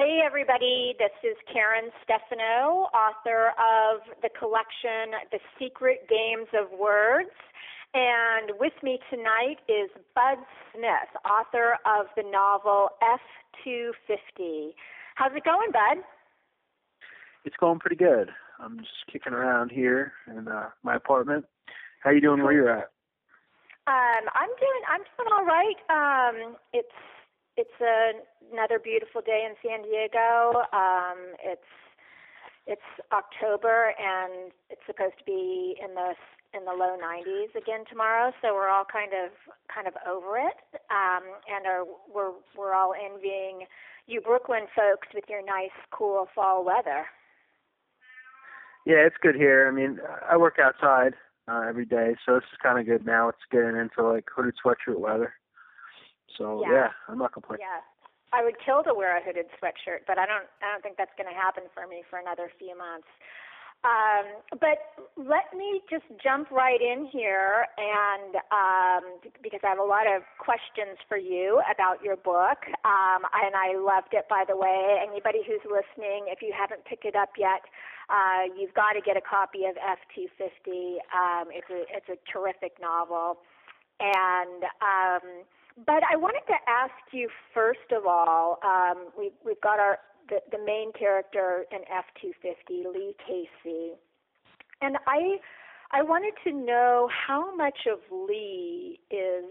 Hey, everybody. This is Karen Stefano, author of the collection The Secret Games of Words. And with me tonight is Bud Smith, author of the novel F250. How's it going, Bud? It's going pretty good. I'm just kicking around here in uh, my apartment. How you doing where you're at? Um, I'm doing I'm doing all right. Um, it's it's a, another beautiful day in San Diego. Um, it's it's October and it's supposed to be in the in the low 90s again tomorrow. So we're all kind of kind of over it, um, and are we're we're all envying you Brooklyn folks with your nice, cool fall weather. Yeah, it's good here. I mean, I work outside uh, every day, so this is kind of good now. It's getting into like hooded sweatshirt weather. So Yeah. yeah, I'm not complaining. Yeah. I would kill to wear a hooded sweatshirt, but I don't I don't think that's going to happen for me for another few months. Um, but let me just jump right in here, and um, because I have a lot of questions for you about your book, um, and I loved it. By the way, anybody who's listening, if you haven't picked it up yet, uh, you've got to get a copy of F250. Um, it's a it's a terrific novel, and um, but I wanted to ask you first of all. Um, we, we've got our the, the main character in F250, Lee Casey, and I I wanted to know how much of Lee is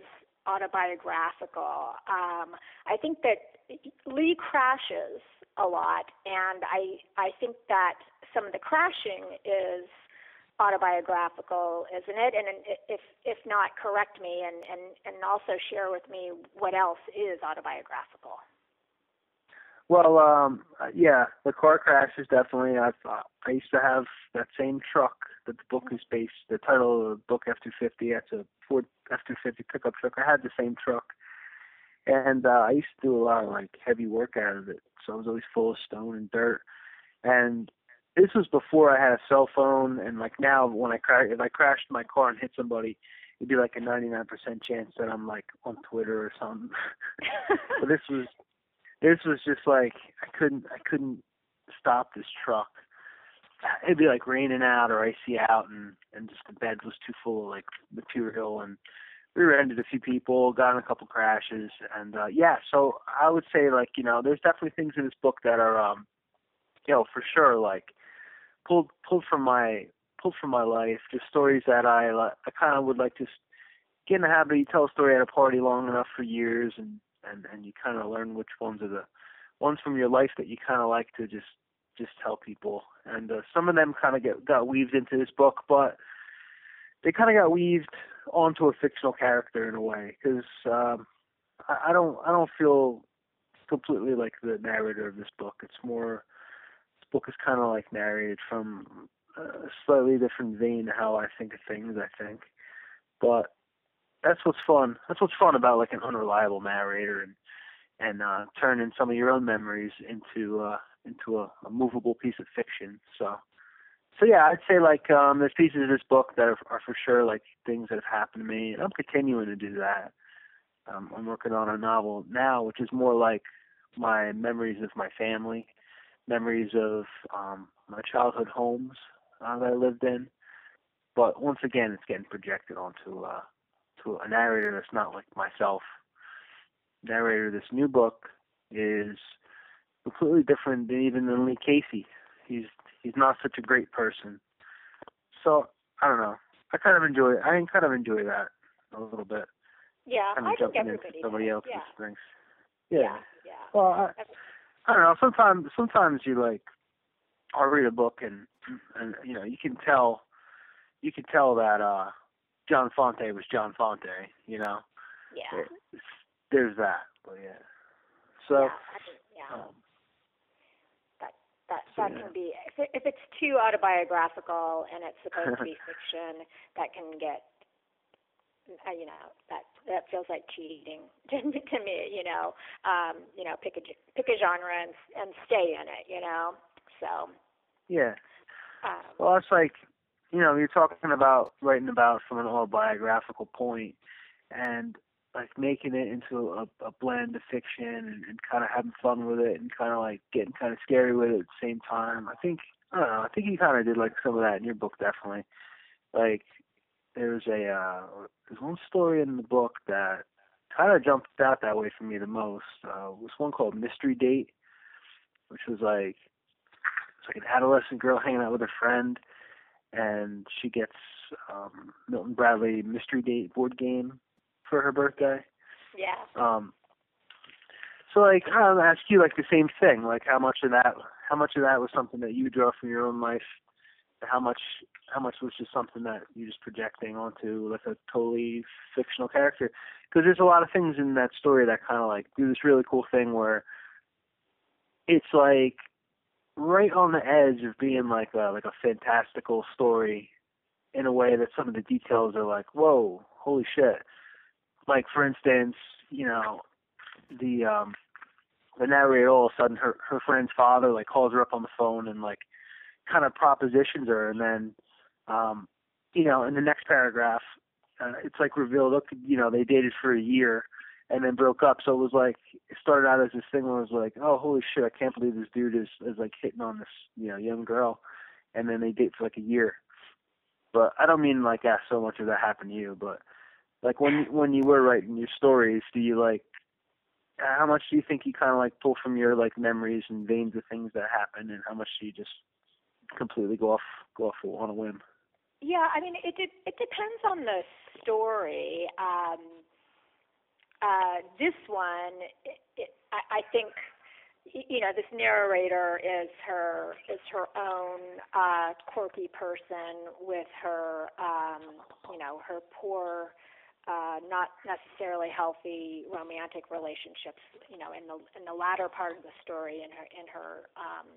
autobiographical. Um, I think that Lee crashes a lot, and I I think that some of the crashing is autobiographical, isn't it? And if if not, correct me and and and also share with me what else is autobiographical. Well, um, yeah, the car crash is definitely. I uh, I used to have that same truck that the book is based. The title of the book F250. That's a Ford F250 pickup truck. I had the same truck, and uh, I used to do a lot of like heavy work out of it. So I was always full of stone and dirt. And this was before I had a cell phone. And like now, when I crash, if I crashed my car and hit somebody, it'd be like a 99% chance that I'm like on Twitter or something. but this was this was just like I couldn't I couldn't stop this truck. It'd be like raining out or icy out, and and just the bed was too full of like material, and we rear-ended a few people, got in a couple crashes, and uh yeah. So I would say like you know there's definitely things in this book that are um you know for sure like pulled pulled from my pulled from my life, just stories that I I kind of would like to get in the habit. You tell a story at a party long enough for years, and and and you kind of learn which ones are the ones from your life that you kind of like to just just tell people. And uh, some of them kind of get got weaved into this book, but they kind of got weaved onto a fictional character in a way because um, I, I don't I don't feel completely like the narrator of this book. It's more book is kind of like narrated from a slightly different vein how I think of things. I think, but that's what's fun. That's what's fun about like an unreliable narrator and and uh, turning some of your own memories into uh, into a, a movable piece of fiction. So so yeah, I'd say like um, there's pieces of this book that are, are for sure like things that have happened to me, and I'm continuing to do that. Um, I'm working on a novel now, which is more like my memories of my family, memories of um, my childhood homes uh, that I lived in. But once again, it's getting projected onto uh, to a narrator that's not like myself. Narrator of this new book is completely different than even than Lee Casey. He's he's not such a great person. So I don't know. I kind of enjoy. I kind of enjoy that a little bit. Yeah, Kind I of think jumping into everybody somebody does. else's Yeah. things. yeah, Yeah. yeah. Well, I, I don't know. Sometimes sometimes you like. I'll read a book and and you know you can tell you can tell that uh John Fante was John Fante. You know. Yeah. There's that. But yeah. So. yeah, I think, yeah. Um, that that so, that yeah. can be if, it, if it's too autobiographical and it's supposed to be fiction, that can get you know that that feels like cheating to, to me. You know, um, you know, pick a pick a genre and and stay in it. You know, so. yeah. Um, Well, it's like, you know, you're talking about writing about from an autobiographical point, and like making it into a, a blend of fiction and, and kind of having fun with it and kind of like getting kind of scary with it at the same time. I think I don't know. I think you kind of did like some of that in your book, definitely. Like there's a uh, there's one story in the book that kind of jumped out that way for me the most. Uh, was one called Mystery Date, which was like it's like an adolescent girl hanging out with her friend, and she gets um, Milton Bradley Mystery Date board game for her birthday. Yeah. Um. So like, I'll ask you like the same thing. Like, how much of that, how much of that was something that you draw from your own life? How much, how much was just something that you're just projecting onto like a totally fictional character? Because there's a lot of things in that story that kind of like do this really cool thing where it's like right on the edge of being like a like a fantastical story in a way that some of the details are like, whoa, holy shit. Like for instance, you know, the um the narrator all of a sudden her her friend's father like calls her up on the phone and like kind of propositions her and then um you know in the next paragraph uh, it's like revealed look you know they dated for a year and then broke up. So it was like it started out as this thing where it was like oh holy shit i can't believe this dude is is like hitting on this you know young girl. And then they date for like a year. But i don't mean like ask so much of that happened to you but like when when you were writing your stories do you like how much do you think you kind of like pull from your like memories and veins of things that happen, and how much do you just completely go off go off on a whim? Yeah, I mean, it it, it depends on the story. Um, uh, this one, it, it, I, I think, you know, this narrator is her is her own uh, quirky person with her, um, you know, her poor uh, not necessarily healthy romantic relationships, you know, in the in the latter part of the story in her in her um,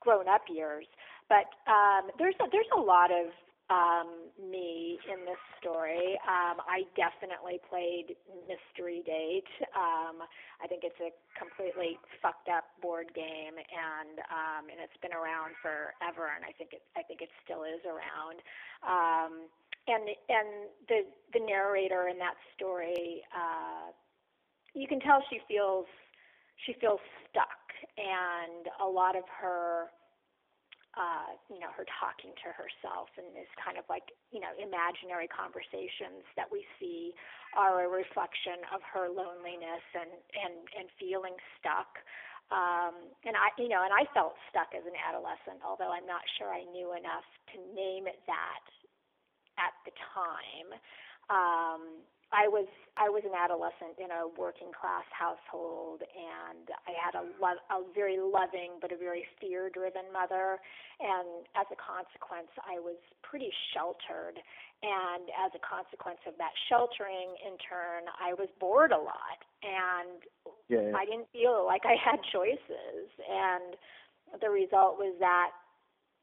grown up years. But um, there's a, there's a lot of um, me in this story. Um, I definitely played Mystery Date. Um, I think it's a completely fucked up board game, and um, and it's been around forever, and I think it I think it still is around. Um, and and the the narrator in that story uh you can tell she feels she feels stuck and a lot of her uh you know her talking to herself and this kind of like you know imaginary conversations that we see are a reflection of her loneliness and and and feeling stuck um and i you know and i felt stuck as an adolescent although i'm not sure i knew enough to name it that at the time. Um, I was I was an adolescent in a working class household, and I had a lo- a very loving but a very fear driven mother, and as a consequence, I was pretty sheltered, and as a consequence of that sheltering, in turn, I was bored a lot, and yeah, yeah. I didn't feel like I had choices, and the result was that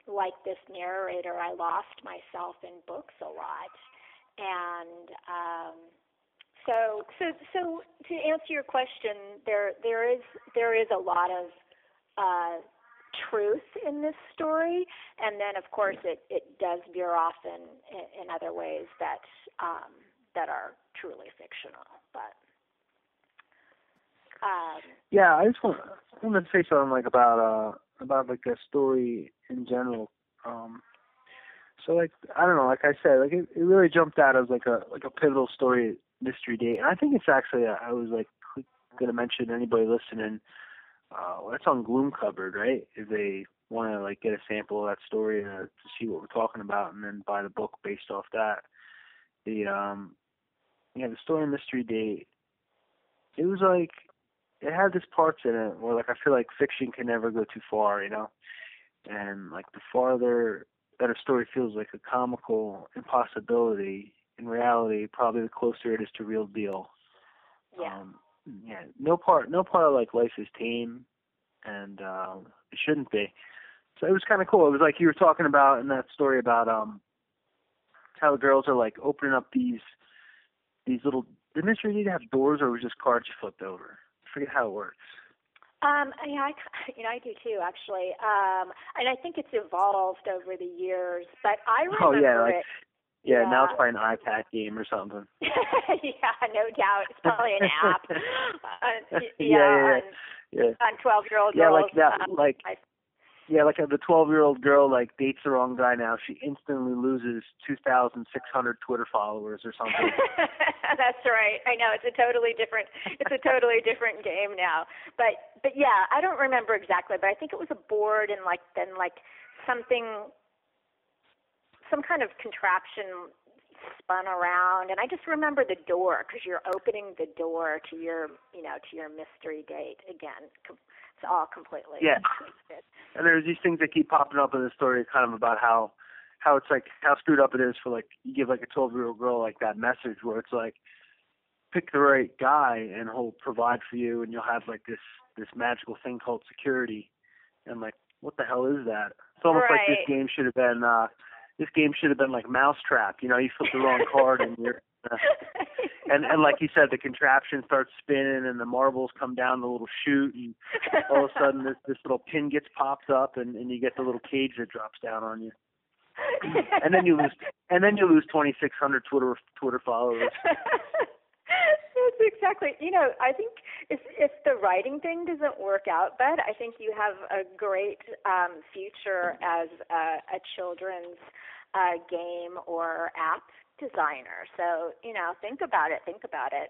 like this narrator, I lost myself in books a lot, and um, so so so to answer your question, there there is there is a lot of uh, truth in this story, and then of course it it does veer off in in, other ways that um, that are truly fictional, but. Um, yeah, I just want, I wanted to say something like about uh about like a story in general. Um, so like I don't know, like I said, like it, it really jumped out as like a like a pivotal story mystery date, and I think it's actually uh, I was like gonna mention anybody listening. Uh, that's on Gloom Cupboard, right? If they want to like get a sample of that story uh, to see what we're talking about, and then buy the book based off that. The um, yeah, the story mystery date. It was like it had this parts in it where like I feel like fiction can never go too far, you know. And like the farther that a story feels like a comical impossibility, in reality, probably the closer it is to real deal. Yeah. Um, yeah. No part, no part of like life is tame, and um, it shouldn't be. So it was kind of cool. It was like you were talking about in that story about um how the girls are like opening up these these little. Did Mystery need to have doors, or was just cards flipped over? I forget how it works. Um, yeah, I, you know, I do too, actually. Um, and I think it's evolved over the years, but I remember oh, yeah, like, it. Yeah, Yeah. now it's probably an iPad game or something. yeah, no doubt. It's probably an app. uh, Yeah, yeah, yeah, on, Yeah. on twelve-year-old Yeah, girls. like that. um, like yeah, like uh, the twelve-year-old girl like dates the wrong guy now. She instantly loses two thousand six hundred Twitter followers or something. That's right. I know it's a totally different. It's a totally different game now. But but yeah, I don't remember exactly, but I think it was a board and like then like something, some kind of contraption spun around, and I just remember the door because you're opening the door to your you know to your mystery date again. All completely Yeah. and there's these things that keep popping up in the story, kind of about how how it's like how screwed up it is for like you give like a twelve year old girl like that message where it's like pick the right guy and he'll provide for you and you'll have like this this magical thing called security and like what the hell is that? It's almost like this game should have been uh this game should have been like Mousetrap, you know, you flip the wrong card and you're and and like you said, the contraption starts spinning and the marbles come down the little chute and all of a sudden this this little pin gets popped up and and you get the little cage that drops down on you and then you lose and then you lose 2600 twitter twitter followers That's exactly. You know, I think if if the writing thing doesn't work out, bud, I think you have a great um, future as a, a children's uh, game or app designer. So you know, think about it. Think about it.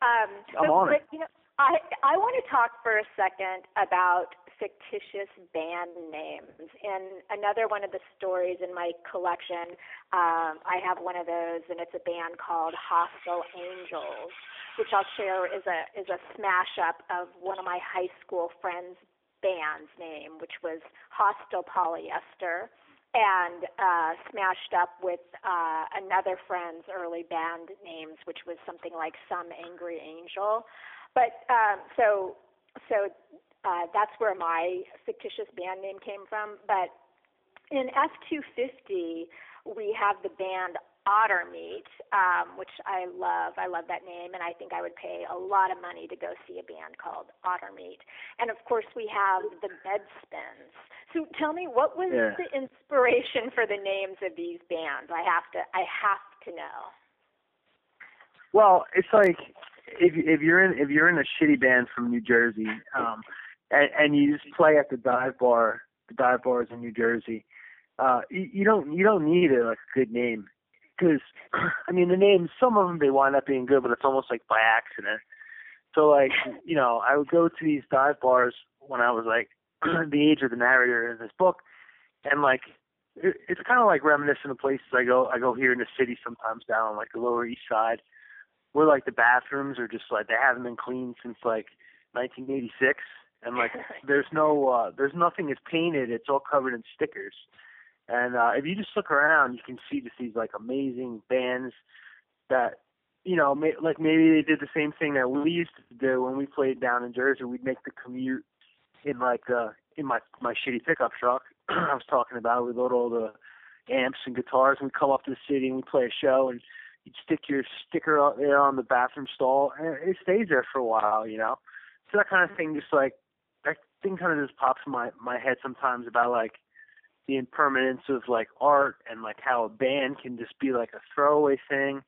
Um, I'm but, on but, it. You know, I I want to talk for a second about fictitious band names. In another one of the stories in my collection, um, I have one of those, and it's a band called Hostile Angels, which I'll share is a is a smash up of one of my high school friends' band's name, which was Hostile Polyester. And uh, smashed up with uh, another friend's early band names, which was something like Some Angry Angel. But um, so so uh, that's where my fictitious band name came from. But in F250, we have the band Otter Meat, um, which I love. I love that name, and I think I would pay a lot of money to go see a band called Otter Meat. And of course, we have the Bedspins. So tell me, what was Yeah. the inspiration for the names of these bands? I have to. I have to know. well it's like if if you're in if you're in a shitty band from new jersey um and, and you just play at the dive bar the dive bars in new jersey uh you, you don't you don't need a like a good name because i mean the names some of them they wind up being good but it's almost like by accident. So like you know i would go to these dive bars when i was like the age of the narrator in this book and like it, it's kind of like reminiscent of places i go i go here in the city sometimes down on like the lower east side where like the bathrooms are just like they haven't been cleaned since like 1986 and like there's no uh there's nothing is painted it's all covered in stickers and uh if you just look around you can see just these like amazing bands that you know may, like maybe they did the same thing that we used to do when we played down in Jersey. We'd make the commute in like uh in my my shitty pickup truck. I was talking about we load all the amps and guitars and we come up to the city and we play a show and you'd stick your sticker out there on the bathroom stall and it stays there for a while, you know. So that kind of thing just like that thing kind of just pops in my my head sometimes about like the impermanence of like art and like how a band can just be like a throwaway thing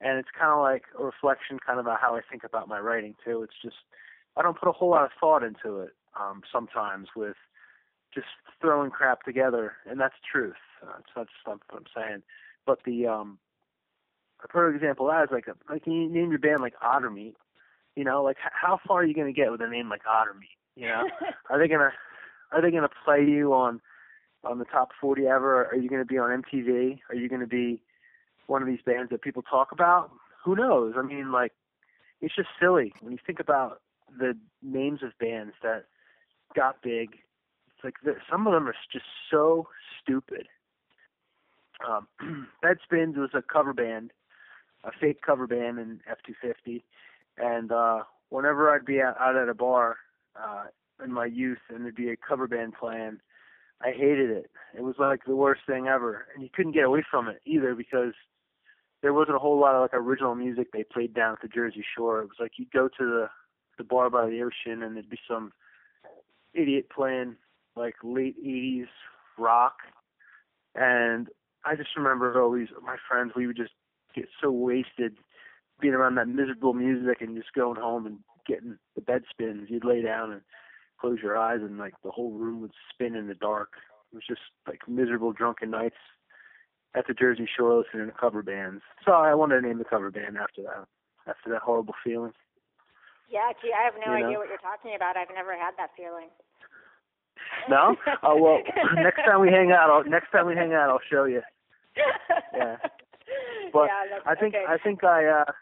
and it's kind of like a reflection kind of about how I think about my writing too. It's just I don't put a whole lot of thought into it um sometimes with just throwing crap together and that's truth. Uh, it's not just something I'm saying. But the um a perfect example of that is like a, like you name your band like Otter Meat. You know, like h- how far are you gonna get with a name like Otter Meat? You know, are they gonna are they gonna play you on on the top 40 ever? Are you gonna be on MTV? Are you gonna be one of these bands that people talk about? Who knows? I mean, like it's just silly when you think about the names of bands that got big. It's like some of them are just so stupid. Um, Bedspins was a cover band a fake cover band in F250, and uh, whenever I'd be out, out at a bar uh, in my youth and there'd be a cover band playing, I hated it. It was like the worst thing ever, and you couldn't get away from it either because there wasn't a whole lot of like original music they played down at the Jersey Shore. It was like you'd go to the the bar by the ocean and there'd be some idiot playing like late '80s rock, and I just remember always my friends. We would just get so wasted being around that miserable music and just going home and getting the bed spins. You'd lay down and close your eyes and like the whole room would spin in the dark. It was just like miserable drunken nights at the Jersey Shore listening to cover bands. So I wanted to name the cover band after that. After that horrible feeling. Yeah, gee, I have no You know? idea what you're talking about. I've never had that feeling. No? Oh well. next time we hang out, I'll, next time we hang out, I'll show you. Yeah. But yeah, I think okay. I think I uh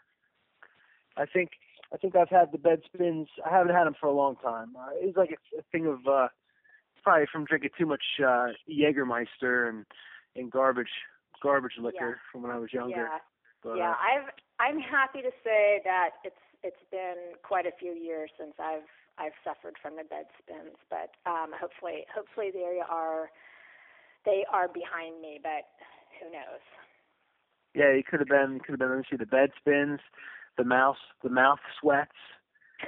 I think I think I've had the bed spins. I haven't had them for a long time. Uh, it's like a, a thing of uh probably from drinking too much uh Jägermeister and and garbage garbage liquor from when I was younger. yeah, But yeah. uh, I've I'm happy to say that it's it's been quite a few years since I've I've suffered from the bed spins, but um hopefully hopefully they are they are behind me, but who knows. yeah, it could have been could have been let me see the bed spins, the mouse the mouth sweats.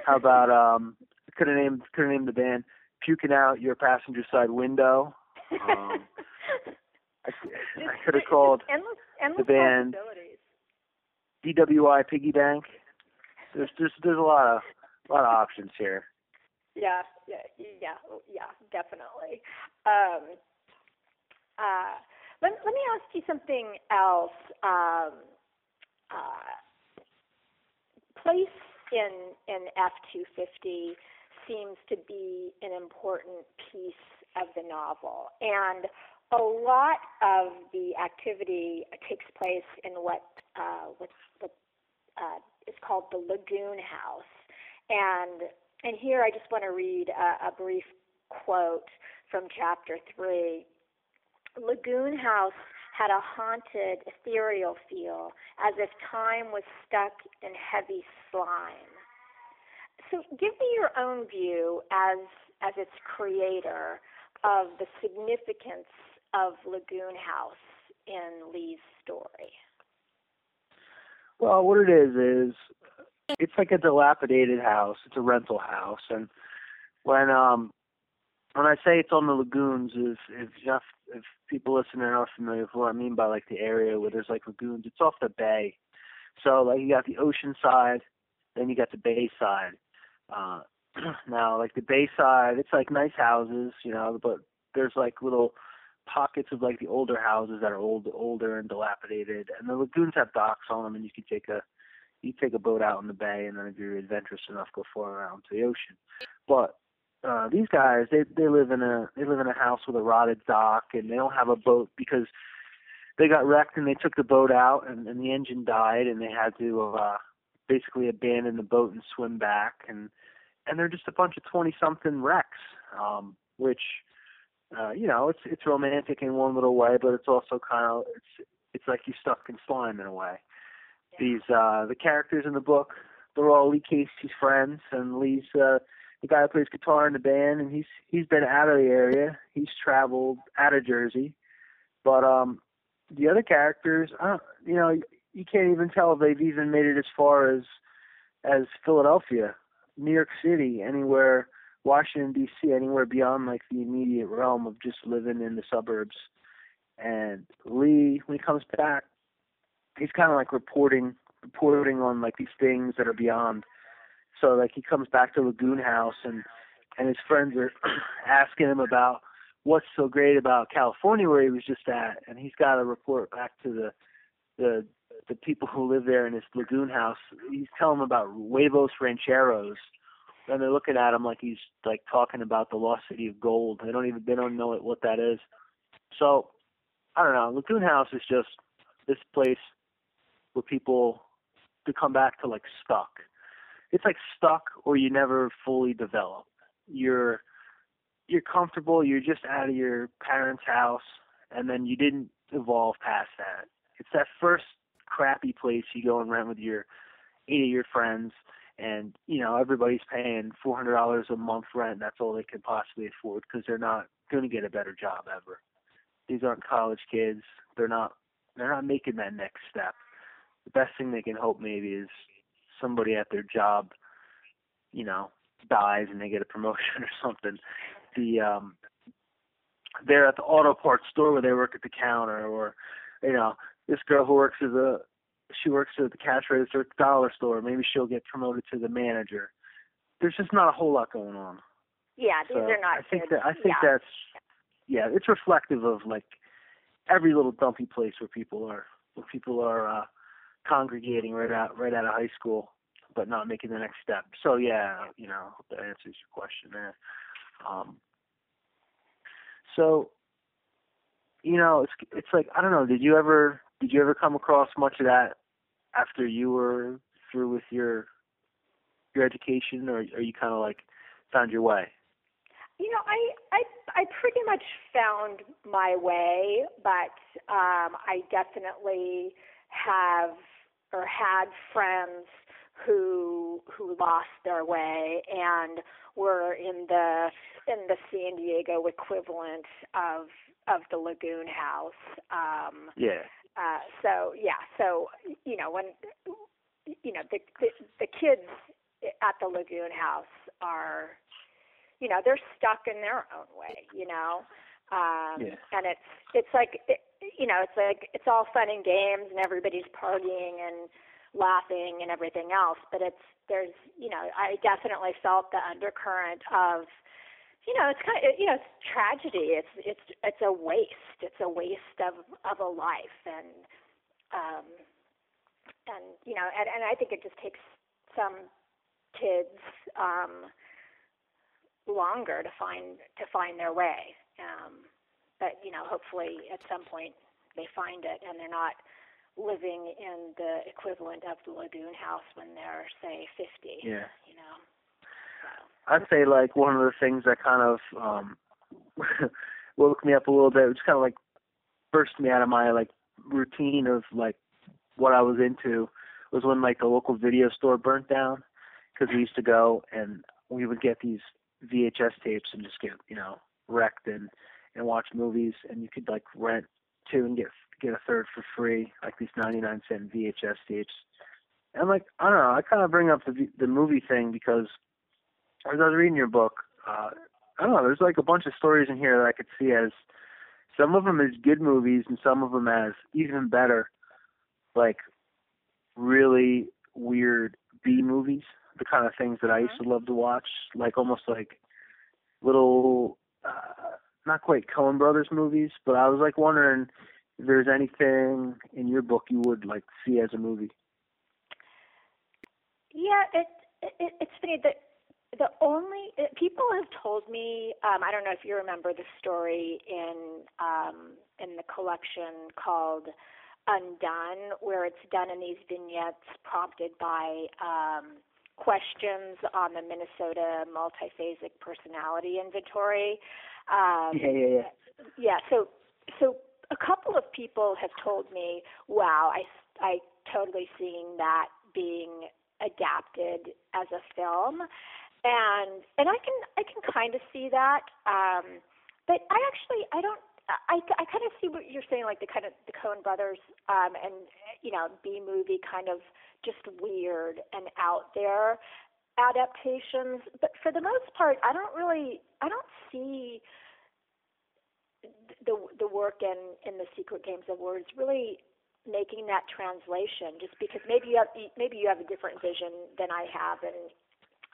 How about um could have named could have named the band Puking Out Your Passenger Side Window. Um, I, I could have called endless endless the band- DWI Piggy Bank. There's there's there's a lot of a lot of options here. Yeah, yeah, yeah, yeah, definitely. Um, uh, let let me ask you something else. Um, uh, place in in F two fifty seems to be an important piece of the novel, and a lot of the activity takes place in what uh, what what uh, is called the Lagoon House, and and here I just want to read a, a brief quote from chapter three. Lagoon House had a haunted, ethereal feel, as if time was stuck in heavy slime. So, give me your own view as as its creator of the significance of Lagoon House in Lee's story. Well, what it is is it's like a dilapidated house. It's a rental house, and when um when I say it's on the lagoons, if if, if people listening are familiar with what I mean by like the area where there's like lagoons, it's off the bay. So like you got the ocean side, then you got the bay side. Uh, now like the bay side, it's like nice houses, you know, but there's like little pockets of like the older houses that are old, older and dilapidated, and the lagoons have docks on them, and you can take a you take a boat out in the bay, and then if you're adventurous enough, go far around to the ocean. But uh, these guys, they they live in a they live in a house with a rotted dock, and they don't have a boat because they got wrecked and they took the boat out, and, and the engine died, and they had to uh, basically abandon the boat and swim back, and and they're just a bunch of twenty something wrecks, um, which uh, you know, it's it's romantic in one little way, but it's also kind of it's it's like you're stuck in slime in a way. These uh the characters in the book, they're all Lee Casey's friends, and Lee's uh, the guy who plays guitar in the band, and he's he's been out of the area. He's traveled out of Jersey, but um the other characters, uh, you know, you can't even tell if they've even made it as far as as Philadelphia, New York City, anywhere Washington D.C., anywhere beyond like the immediate realm of just living in the suburbs. And Lee, when he comes back, he's kind of like reporting, reporting on like these things that are beyond. So like he comes back to Lagoon House and and his friends are asking him about what's so great about California where he was just at, and he's got to report back to the the the people who live there in his lagoon house. He's telling them about huevos rancheros, and they're looking at him like he's like talking about the lost city of gold. They don't even they don't know what that is. So I don't know. Lagoon House is just this place where people to come back to like stuck. It's like stuck or you never fully develop. You're you're comfortable, you're just out of your parents' house and then you didn't evolve past that. It's that first crappy place you go and rent with your eight of your friends and you know everybody's paying four hundred dollars a month rent that's all they can possibly afford because they're not going to get a better job ever these aren't college kids they're not they're not making that next step the best thing they can hope maybe is somebody at their job you know dies and they get a promotion or something the um they're at the auto parts store where they work at the counter or you know, this girl who works as a she works at the cash register at the dollar store. Maybe she'll get promoted to the manager. There's just not a whole lot going on. Yeah, these so are not. I think good. that I think yeah. that's yeah, it's reflective of like every little dumpy place where people are where people are uh congregating right out right out of high school but not making the next step. So yeah, you know, hope that answers your question there. Um so you know, it's it's like I don't know, did you ever did you ever come across much of that after you were through with your your education or are you kinda like found your way? You know, I I I pretty much found my way, but um I definitely have or had friends who who lost their way and were in the in the San Diego equivalent of of the Lagoon House. Um Yeah. uh so yeah, so you know, when you know, the the, the kids at the Lagoon House are you know they're stuck in their own way you know um Yeah. and it's it's like it, you know it's like it's all fun and games and everybody's partying and laughing and everything else but it's there's you know i definitely felt the undercurrent of you know it's kind of you know it's tragedy. It's it's it's a waste. It's a waste of of a life. And um and you know and and i think it just takes some kids um longer to find to find their way. Um, but you know, hopefully at some point they find it and they're not living in the equivalent of the lagoon house when they're say 50. Yeah. You know. So. I'd say like one of the things that kind of um woke me up a little bit, which kind of like burst me out of my like routine of like what I was into was when like the local video store burnt down because we used to go and we would get these VHS tapes and just get you know wrecked and and watch movies and you could like rent two and get get a third for free like these 99 cent VHS tapes and like I don't know I kind of bring up the the movie thing because as I was reading your book uh I don't know there's like a bunch of stories in here that I could see as some of them as good movies and some of them as even better like really weird B movies the kind of things that I used to love to watch, like almost like little, not quite Coen Brothers movies, but I was like wondering if there's anything in your book you would like see as a movie. Yeah, it, it it's funny that the only people have told me um I don't know if you remember the story in um in the collection called Undone where it's done in these vignettes prompted by um questions on the Minnesota multiphasic personality inventory. Um, yeah, yeah, yeah. Yeah. So, so a couple of people have told me, "Wow, I I totally seeing that being adapted as a film," and and I can I can kind of see that. Um, but I actually I don't. I, I kind of see what you're saying, like the kind of the Coen Brothers, um, and you know, B movie kind of just weird and out there adaptations. But for the most part, I don't really, I don't see the the work in in the Secret Games of Words really making that translation. Just because maybe you have maybe you have a different vision than I have, and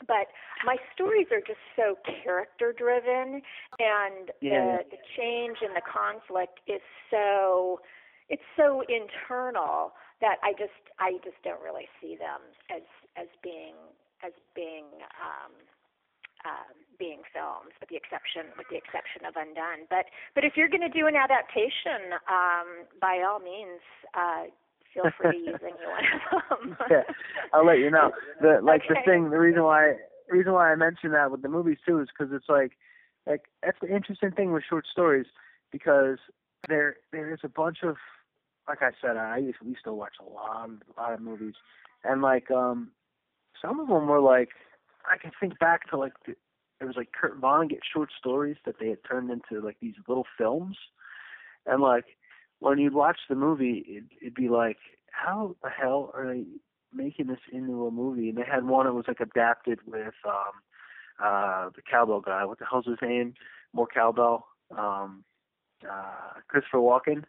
but my stories are just so character driven and Yeah. the the change and the conflict is so it's so internal that I just I just don't really see them as as being as being um uh, being films, with the exception with the exception of Undone. But but if you're going to do an adaptation, um, by all means, uh, feel free to use any one of them. yeah, I'll let you know. The like the thing, the reason why reason why I mentioned that with the movies too is because it's like like that's the interesting thing with short stories because there there is a bunch of like I said I used we still watch a lot a lot of movies and like um some of them were like I can think back to like the, there was like Kurt Vonnegut short stories that they had turned into like these little films. And like when you'd watch the movie it, it'd be like how the hell are they making this into a movie? And they had one that was like adapted with um uh the cowbell guy. What the hell's his name? More cowbell. Um uh Christopher Walken.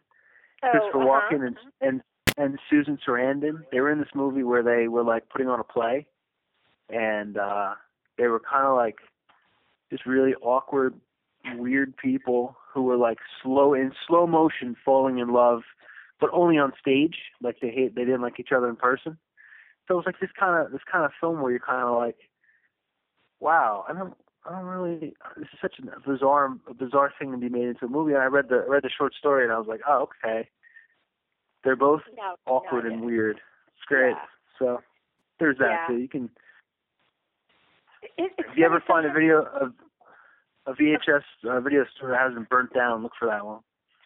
Oh, Christopher uh-huh. Walken and and and Susan Sarandon. They were in this movie where they were like putting on a play, and uh they were kind of like just really awkward, weird people who were like slow in slow motion falling in love, but only on stage. Like they hate they didn't like each other in person. So it was like this kind of this kind of film where you're kind of like, wow, I don't. I don't really. This is such a bizarre, a bizarre thing to be made into a movie. And I read the I read the short story, and I was like, oh, okay. They're both No, awkward no, and weird. It's great. Yeah. So there's that Yeah. too. You can. It, If you ever find a video of a VHS uh, video store that hasn't burnt down, look for that one.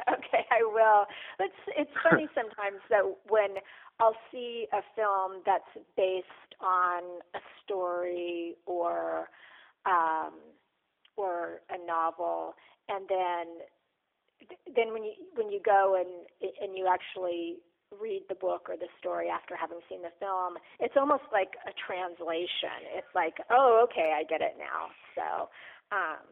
Okay, I will. It's it's funny sometimes that when I'll see a film that's based on a story or um or a novel and then then when you when you go and and you actually read the book or the story after having seen the film, it's almost like a translation. It's like, oh, okay, I get it now. So, um,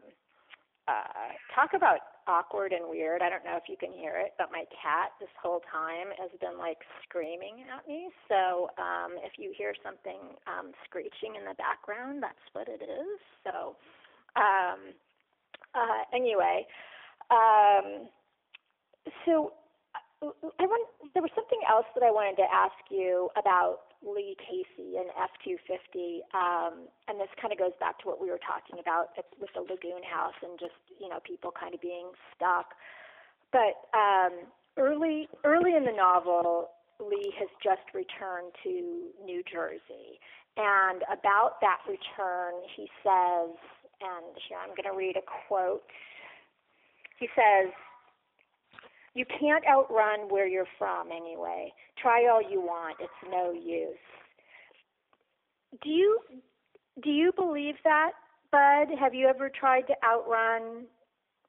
uh, talk about awkward and weird. I don't know if you can hear it, but my cat this whole time has been like screaming at me. So, um, if you hear something um, screeching in the background, that's what it is. So, um, uh, anyway, um, so I want there was something else that I wanted to ask you about Lee Casey and F250, um, and this kind of goes back to what we were talking about with the Lagoon House and just you know people kind of being stuck. But um, early early in the novel, Lee has just returned to New Jersey, and about that return, he says, and here I'm going to read a quote. He says. You can't outrun where you're from anyway. Try all you want. It's no use. Do you do you believe that, Bud? Have you ever tried to outrun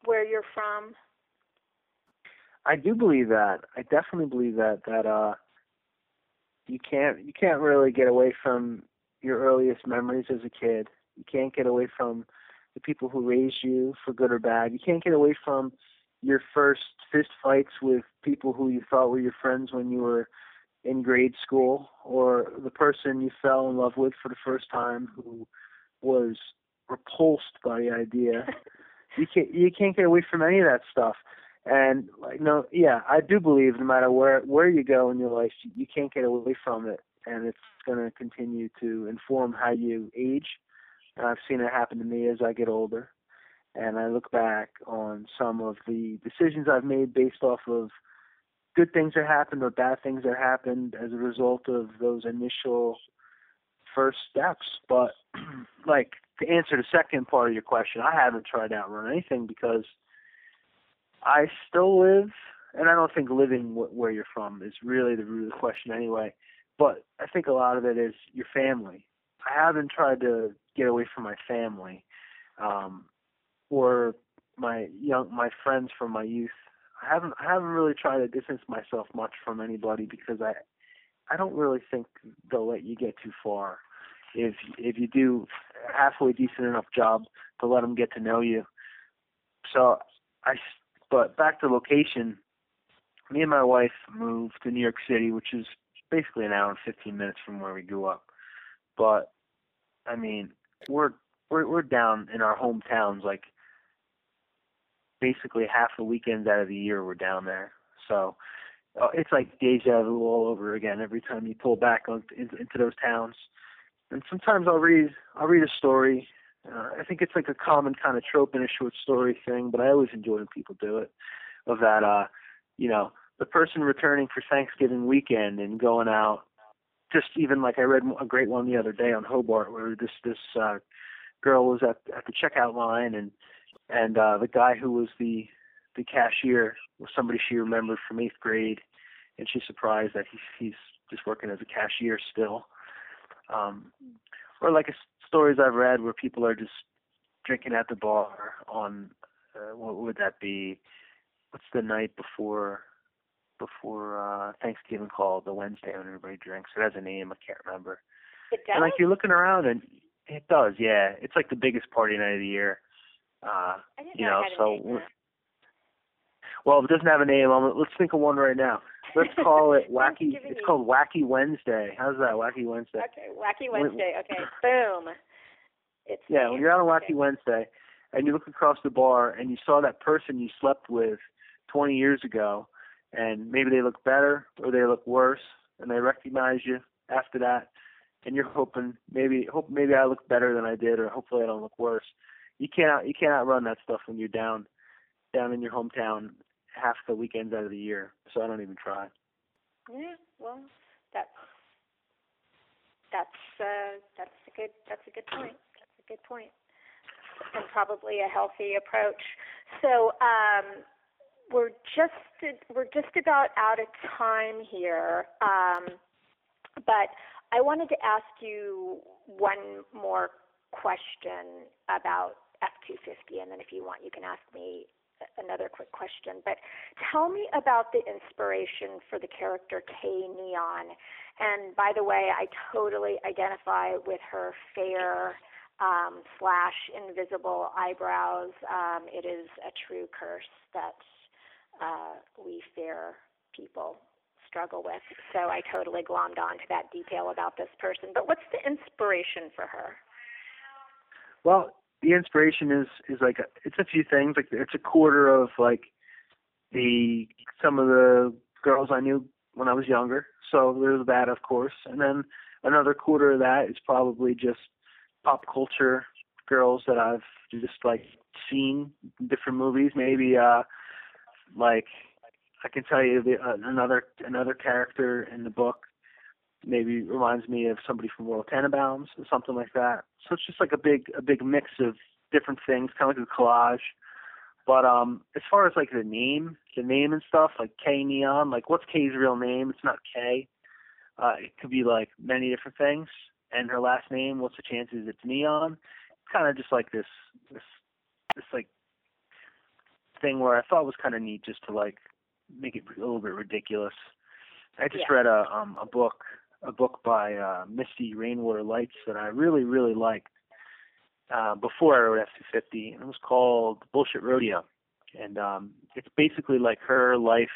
where you're from? I do believe that. I definitely believe that that uh you can't you can't really get away from your earliest memories as a kid. You can't get away from the people who raised you for good or bad. You can't get away from your first fist fights with people who you thought were your friends when you were in grade school or the person you fell in love with for the first time who was repulsed by the idea. you can't you can't get away from any of that stuff. And like no, yeah, I do believe no matter where where you go in your life, you, you can't get away from it, and it's going to continue to inform how you age. And I've seen it happen to me as I get older, and I look back on some of the decisions I've made based off of good things that happened or bad things that happened as a result of those initial first steps. But like to answer the second part of your question, I haven't tried to outrun anything because I still live, and I don't think living wh- where you're from is really the root of the question anyway. But I think a lot of it is your family. I haven't tried to get away from my family, um, or my young my friends from my youth. I haven't I haven't really tried to distance myself much from anybody because I I don't really think they'll let you get too far if if you do a halfway decent enough job to let them get to know you. So I but back to location. Me and my wife moved to New York City, which is basically an hour and 15 minutes from where we grew up. But I mean, we're we're we're down in our hometowns like basically half the weekends out of the year we're down there. So uh, it's like deja vu all over again every time you pull back on, into, into those towns. And sometimes I'll read I'll read a story. Uh, I think it's like a common kind of trope in a short story thing, but I always enjoy when people do it. Of that, uh, you know, the person returning for Thanksgiving weekend and going out. Just even like I read a great one the other day on Hobart, where this this uh, girl was at at the checkout line and and uh the guy who was the the cashier was somebody she remembered from eighth grade and she's surprised that he's he's just working as a cashier still um or like a, stories i've read where people are just drinking at the bar on uh, what would that be what's the night before before uh thanksgiving called the wednesday when everybody drinks it has a name i can't remember It does. and like you're looking around and it does, yeah. It's like the biggest party night of the year. Uh you know, know, it had a so name, we're- yeah. Well, if it doesn't have a name, I'm, let's think of one right now. Let's call it Wacky. It's called Wacky Wednesday. How's that, Wacky Wednesday? Okay, Wacky Wednesday. Okay, boom. It's Yeah, when you're on Wacky Okay. Wednesday and you look across the bar and you saw that person you slept with 20 years ago, and maybe they look better or they look worse, and they recognize you after that, and you're hoping maybe hope maybe I look better than I did, or hopefully I don't look worse. You can't you can't outrun that stuff when you're down down in your hometown half the weekends out of the year. So I don't even try. Yeah, well, that's that's uh, that's a good that's a good point. That's a good point, and probably a healthy approach. So um, we're just we're just about out of time here, um, but I wanted to ask you one more question about F250, and then if you want, you can ask me another quick question. But tell me about the inspiration for the character K Neon. And by the way, I totally identify with her fair um, slash invisible eyebrows. Um, it is a true curse that uh, we fair people struggle with. So I totally glommed on to that detail about this person. But what's the inspiration for her? Well, the inspiration is is like a, it's a few things. Like it's a quarter of like the some of the girls I knew when I was younger. So there's that, of course, and then another quarter of that is probably just pop culture girls that I've just like seen different movies. Maybe uh like I can tell you the, uh, another another character in the book maybe reminds me of somebody from Royal Tenenbaums or something like that. So it's just like a big a big mix of different things, kind of like a collage. But um, as far as like the name, the name and stuff, like K Neon, like what's K's real name? It's not K. Uh, it could be like many different things. And her last name, what's the chances it's Neon? It's kind of just like this this this like thing where I thought was kind of neat, just to like make it a little bit ridiculous. I just Yeah. read a um a book a book by uh Misti Rainwater-Lites that I really really liked uh before I wrote F250 and it was called Bullshit Rodeo and um it's basically like her life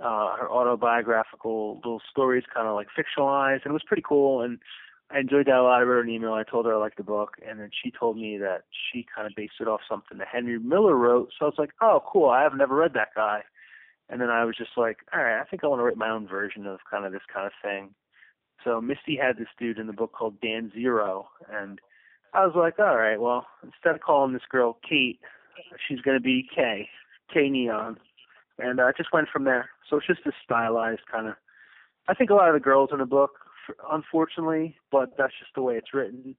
uh her autobiographical little stories kind of like fictionalized and it was pretty cool and I enjoyed that a lot. I wrote an email. I told her I liked the book, and then she told me that she kind of based it off something that Henry Miller wrote. So I was like, "Oh, cool! I have never read that guy." And then I was just like, all right, I think I want to write my own version of kind of this kind of thing. So Misti had this dude in the book called Dan Zero, and I was like, all right, well, instead of calling this girl Kate, she's going to be K, K Neon, and I uh, just went from there. So it's just a stylized kind of. I think a lot of the girls in the book, unfortunately, but that's just the way it's written,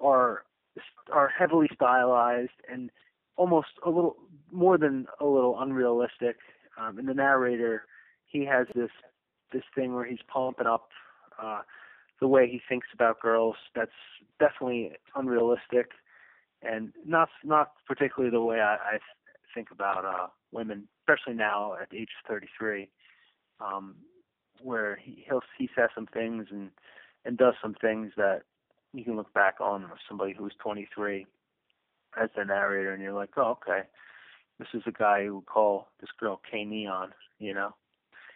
are are heavily stylized and almost a little more than a little unrealistic um, and the narrator he has this this thing where he's pumping up uh the way he thinks about girls that's definitely unrealistic and not not particularly the way I, I think about uh women especially now at the age of 33 um where he he'll he says some things and and does some things that you can look back on with somebody who's 23 as the narrator and you're like oh okay this is a guy who would call this girl K Neon, you know.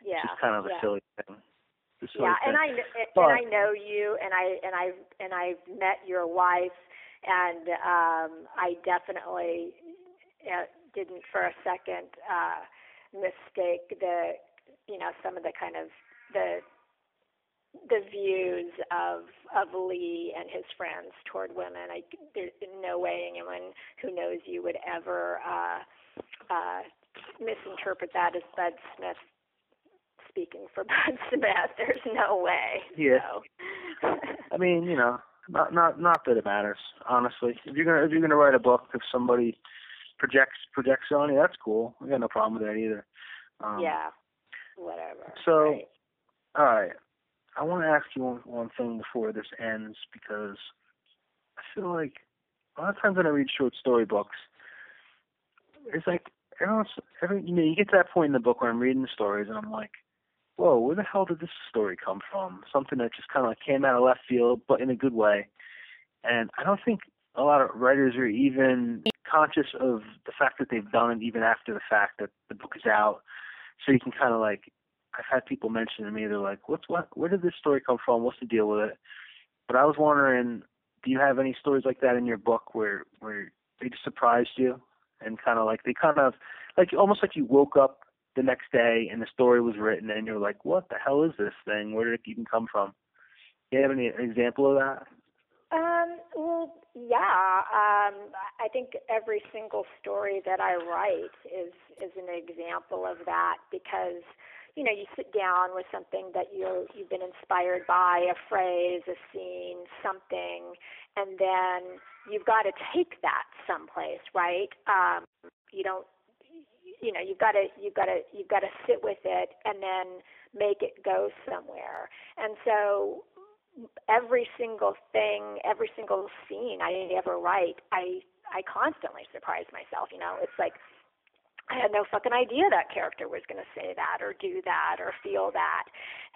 Yeah. It's just kind of a silly thing. A silly yeah, thing. and I and I know you, and I and I and I've met your wife, and um, I definitely uh, didn't for a second uh, mistake the you know some of the kind of the the views of of Lee and his friends toward women. I there's no way anyone who knows you would ever uh, uh, misinterpret that as Bud Smith speaking for Bud Smith. There's no way. Yeah. So. I mean, you know, not not not that it matters, honestly. If you're gonna if you're gonna write a book if somebody projects projects on you, that's cool. I got no problem with that either. Um yeah. Whatever. so- Right. All right. I want to ask you one, one thing before this ends because I feel like a lot of times when I read short story books, it's like every you know you get to that point in the book where I'm reading the stories and I'm like, whoa, where the hell did this story come from? Something that just kind of like came out of left field, but in a good way. And I don't think a lot of writers are even conscious of the fact that they've done it even after the fact that the book is out. So you can kind of like, I've had people mention to me, they're like, "What's what? Where did this story come from? What's the deal with it?" But I was wondering, do you have any stories like that in your book where where they just surprised you and kind of like they kind of like almost like you woke up the next day and the story was written and you're like, "What the hell is this thing? Where did it even come from?" Do you have any example of that? Um, well, yeah. Um, I think every single story that I write is is an example of that because you know you sit down with something that you you've been inspired by a phrase, a scene, something, and then you've got to take that someplace, right? Um, you don't you know you've got to you've got to you've got to sit with it and then make it go somewhere and so every single thing, every single scene I ever write, I I constantly surprise myself. You know, it's like I had no fucking idea that character was going to say that or do that or feel that,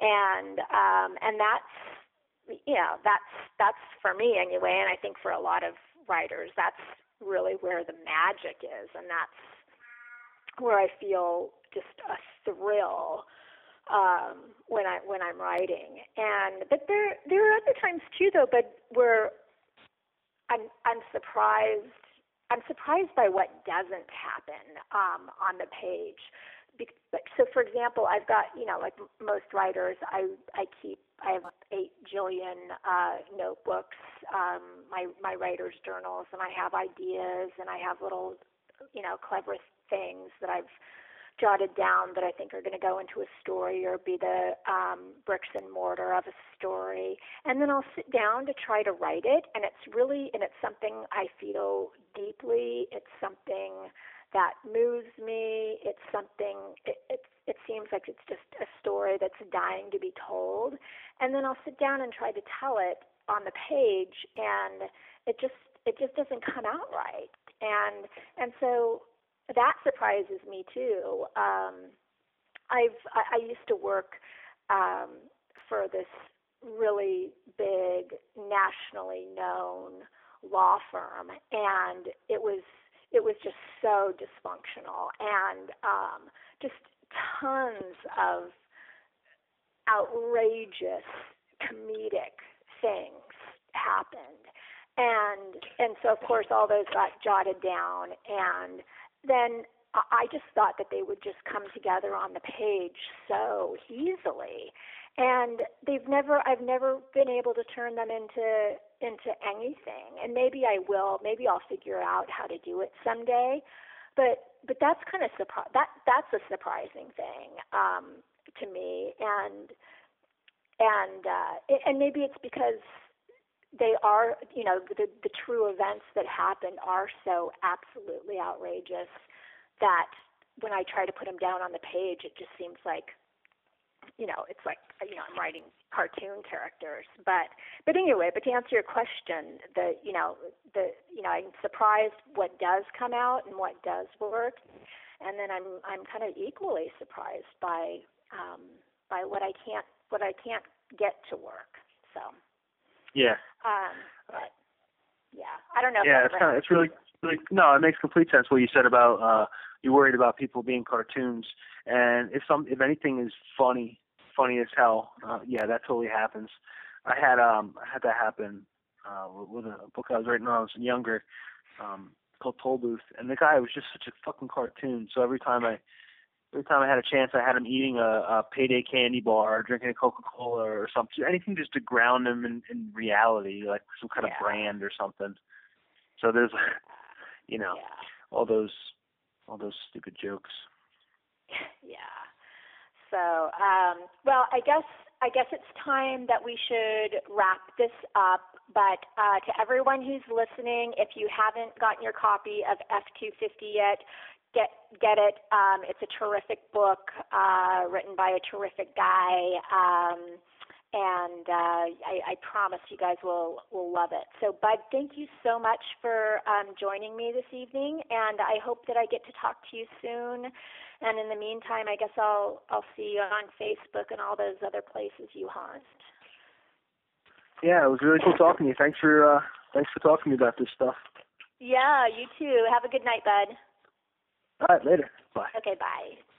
and um, and that's you know that's that's for me anyway, and I think for a lot of writers, that's really where the magic is, and that's where I feel just a thrill um, when I when I'm writing. And but there there are other times too though, but where I'm I'm surprised I'm surprised by what doesn't happen um, on the page. So, for example, I've got you know like most writers, I I keep I have eight jillion uh, notebooks, um, my my writers' journals, and I have ideas, and I have little you know clever things that I've jotted down that I think are going to go into a story or be the um, bricks and mortar of a story. And then I'll sit down to try to write it. And it's really, and it's something I feel deeply. It's something that moves me. It's something, it, it, it seems like it's just a story that's dying to be told. And then I'll sit down and try to tell it on the page and it just, it just doesn't come out right. And, and so that surprises me too. Um, I've I, I used to work um, for this really big, nationally known law firm, and it was it was just so dysfunctional and um, just tons of outrageous comedic things happened and and so of course all those got jotted down and then I just thought that they would just come together on the page so easily. And they've never I've never been able to turn them into into anything. And maybe I will. Maybe I'll figure out how to do it someday. But but that's kind of surprise that that's a surprising thing um to me and and uh and maybe it's because they are, you know, the, the true events that happened are so absolutely outrageous that when I try to put them down on the page, it just seems like, you know, it's like, you know, I'm writing cartoon characters. But, but anyway, but to answer your question, the, you know, the, you know, I'm surprised what does come out and what does work, and then I'm, I'm kind of equally surprised by, um, by what I can't, what I can't get to work. So. Yeah. Um, but yeah, I don't know. Yeah, it's kind of it's really really no, it makes complete sense what you said about uh you're worried about people being cartoons, and if some if anything is funny, funny as hell, uh, yeah, that totally happens. I had um I had that happen uh with a book I was writing when I was younger, um called Tollbooth, and the guy was just such a fucking cartoon. So every time I every time I had a chance, I had him eating a, a payday candy bar, or drinking a Coca Cola or something, anything just to ground him in, in reality, like some kind yeah. of brand or something. So there's, you know, yeah. all those, all those stupid jokes. Yeah. So, um, well, I guess I guess it's time that we should wrap this up. But uh, to everyone who's listening, if you haven't gotten your copy of F250 yet, get get it. Um, it's a terrific book uh, written by a terrific guy, um, and uh, I, I promise you guys will will love it. So, Bud, thank you so much for um, joining me this evening, and I hope that I get to talk to you soon. And in the meantime, I guess I'll I'll see you on Facebook and all those other places you haunt. Yeah, it was really cool talking to you. Thanks for uh, Thanks for talking to me about this stuff. Yeah, you too. Have a good night, bud. All right, later. Bye. Okay, bye.